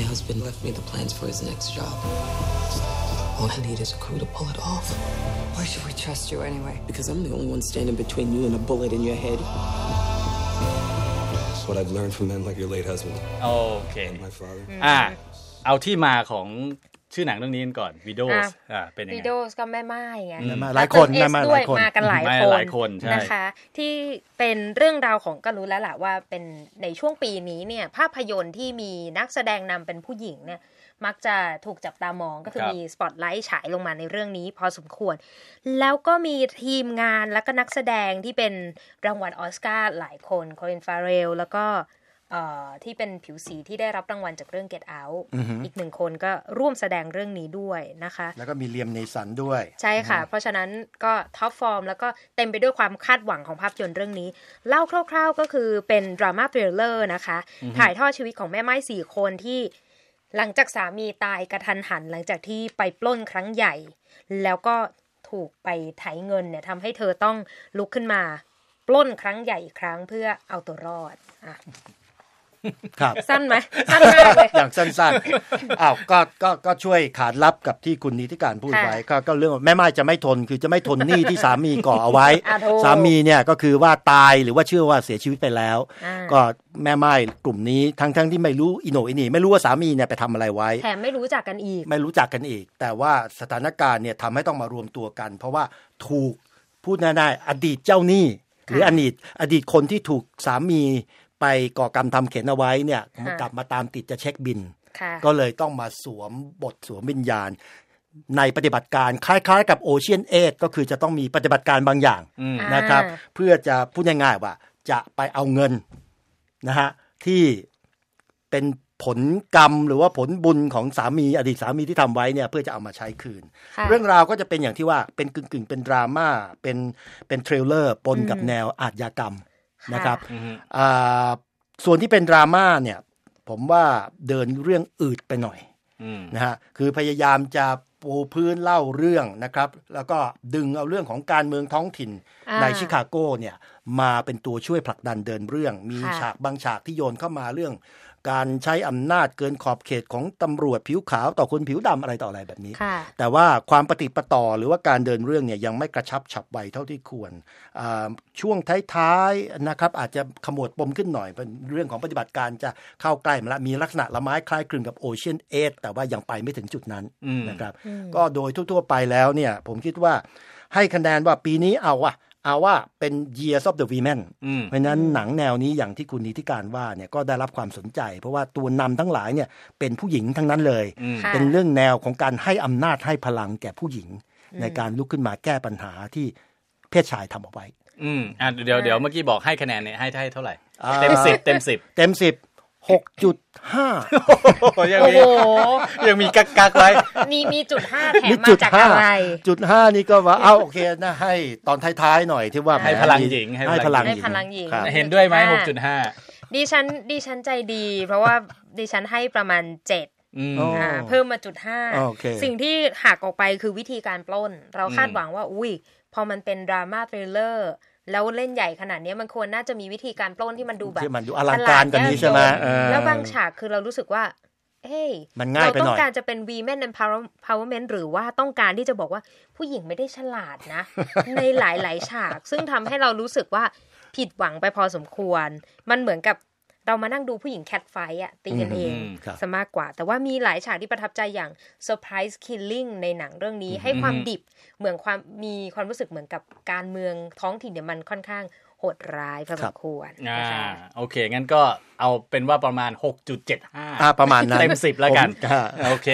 My husband left me the plans for his next job. All I need is a crew to pull it off. Why should we trust you anyway? Because I'm the only one standing between you and a bullet in your head. That's what I've learned from men like your late husband โอเค and my father. อ่า เอาที่มาของ ชื่อหนังเรื่องนี้กันก่อนวิดโออะสอ่าเป็นยังวีไงโดสก็แม่ไม้ไงแม่ม่ายหลายคนเอแม่สม่ายหด้วลายยคนมากันหลายแม่คนหลายคนใช่นะคะ ที่เป็นเรื่องราวของก็รู้แล้วแหละว่าเป็นในช่วงปีนี้เนี่ย ภาพยนตร์ที่มีนักแสดงนำเป็นผู้หญิงเนี่ย มักจะถูกจับตามองก็คือครับมีสปอตไลท์ฉายลงมาในเรื่องนี้ พอสมควร แล้วก็มีทีมงานแล้วก็นักแสดงที่เป็นรางวัลออสการ์หลายคน Colin Farrell แล้วก็เอ่อ ที่เป็นผิวสีที่ได้รับรางวัลจากเรื่อง Get Out อีกหนึ่งคนก็ร่วมแสดงเรื่องนี้ด้วยนะคะ แล้วก็มี Liam Neeson ด้วย ใช่ค่ะ เพราะฉะนั้นก็ top form แล้วก็เต็มไปด้วยความคาดหวังของภาพยนตร์เรื่องนี้ เล่าคร่าว ๆก็คือเป็นดราม่าทริลเลอร์นะคะ ถ่ายทอดชีวิตของแม่ไม้สี่คนที่หลังจากสามีตายกระทันหันหลังจากที่ไปปล้นครั้งใหญ่ แล้วก็ถูกไปไถเงินเนี่ยทำให้เธอต้องลุกขึ้นมา ปล้นครั้งใหญ่อีกครั้งเพื่อเอาตัวรอดอะ ครับสั้นไหมสั้นมากเลยอย่างสั้นๆอ้าวก็ก็ก็ช่วยขานรับกับที่คุณนิติการพูดค่ะไว้ก็ก็เรื่องว่าแม่ไม้จะไม่ทนคือจะไม่ทนหนี้ที่สามีก่อเอาไว้อะถูกสามีเนี่ยก็คือว่าตายหรือว่าเชื่อว่าเสียชีวิตไปแล้วอ่าก็แม่ไม้กลุ่มนี้ทั้งทั้งที่ไม่รู้อิโหนอิหนี่ไม่รู้ว่าสามีเนี่ยไปทำอะไรไว้แถมไม่รู้จักกันอีก ไม่รู้จักกันอีก แต่ว่าสถานการณ์เนี่ยทำให้ต้องมารวมตัวกัน เพราะว่าถูกพูดง่ายๆอดีตเจ้าหนี้หรืออดีตอดีตคนที่ถูกสามี ไปก่อกรรมทำเข็นเอาไว้เนี่ยค่ะมันกลับมาตามติดจะเช็คบินค่ะก็เลยต้องมาสวมบทสวมวิญญาณ ในปฏิบัติการคล้ายๆ กับโอเชียนเอก็คือจะต้องมีปฏิบัติการบางอย่างอืมนะครับอ่าเพื่อจะพูดง่ายๆว่า จะไปเอาเงินนะฮะที่เป็นผลกรรมหรือว่าผลบุญของสามีอดีตสามีที่ทำไว้เนี่ยเพื่อจะเอามาใช้คืนค่ะเรื่องราวก็จะเป็นอย่างที่ว่าเป็นกึ่งๆ เป็นดราม่าเป็นเป็นเทรลเลอร์ปนกับแนวอาชญากรรมค่ะ นะครับอืมอ่าส่วนที่เป็นดราม่าเนี่ย ผมว่าเดินเรื่องอืดไปหน่อยอืมนะฮะคือพยายามจะ ปูพื้นเล่าเรื่องนะครับ แล้วก็ดึงเอาเรื่องของการเมืองท้องถิ่นอ่าในชิคาโกเนี่ยมาเป็นตัวช่วยผลักดันเดินเรื่อง มีค่ะฉากบางฉากที่โยนเข้ามาเรื่อง การใช้อำนาจเกินขอบเขตของตำรวจผิวขาวต่อคนผิวดำอะไรต่ออะไรแบบนี้ค่ะแต่ว่าความปฏิดปะต่อหรือว่าการเดินเรื่องเนี่ยยังไม่กระชับฉับไวเท่าที่ควรอ่าช่วงท้ายๆนะครับอาจจะขมวดปมขึ้นหน่อยเป็นเรื่องของปฏิบัติการจะเข้าใกล้มาละมีลักษณะละไม้คล้ายคลึงกับโอเชียนเอแต่ว่ายังไปไม่ถึงจุดนั้นอืมนะครับก็โดยทั่ว ๆ ไปแล้วเนี่ยผมคิดว่าให้คะแนนว่าปีนี้เอาอะเอาว่าเป็น Years of the Women อืมเพราะฉะนั้นหนังแนวนี้อย่างที่คุณนิติการว่าเนี่ยก็ได้รับความสนใจ เพราะว่าตัวนำทั้งหลายเนี่ยเป็นผู้หญิงทั้งนั้นเลยอืมค่ะเป็นเรื่องแนวของการให้อำนาจให้พลังแก่ผู้หญิง ในการลุกขึ้นมาแก้ปัญหาที่เพศชายทำเอาไว้ อืมอะเดี๋ยวเดี๋ยวเมื่อกี้บอกให้คะแนนเนี่ยให้ให้เท่าไหร่อ่าเต็มสิบเต็มสิบเต็มสิบ หกจุดห้ายังโอ้มีโหยังมีกักกักๆไว้มีมีจุดห้าแถมีมมาจุดจากห้าอะไร จุดห้านี่ก็ว่าเอาโอเคนะให้ตอนท้ายๆหน่อยที่ว่าให้พลังหญิงให้ให้พพลัลังงหให้ญิงพลังหญิงครับเห็นด้วยไหมอ่าหกจุดห้าดิฉันดิฉันใจดี เพราะว่าดิฉันให้ประมาณเจ็ดอืมอ๋ออ่าเพิ่มมาจุดห้าโอเคสิ่งที่หักออกไปคือวิธีการปล้น เราคาดอืมหวังว่า อุ้ยพอมันเป็น drama thriller แล้วเล่นใหญ่ขนาดนี้มันควรน่าจะมีวิธีการปล้นที่มันดูแบบที่มันดูอลังการกว่านี้ใช่ไหมตลาดเออแล้วบางฉากคือเรารู้สึกว่าเฮ้ยมันง่ายไปหน่อยเราต้องการจะเป็น women empowerment หรือว่าต้องการที่จะบอกว่าผู้หญิงไม่ได้ฉลาดนะ ในหลาย ๆ ฉาก ซึ่งทำให้เรารู้สึกว่าผิดหวังไปพอสมควร มันเหมือนกับ เรามานั่งดูผู้หญิง catfight อะตีกันเองอืมครับซะมากกว่า แต่ว่ามีหลายฉากที่ประทับใจอย่าง surprise killing ในหนังเรื่องนี้ให้ความดิบเหมือนความมีความรู้สึกเหมือนกับการเมืองท้องถิ่นเนี่ยมันค่อนข้างโหดร้ายพอสมควรอ่านะคะโอเค งั้นก็เอาเป็นว่าประมาณ 6.75อ่าประมาณนั้นเต็มสิบแล้วกันผมอ่าโอเค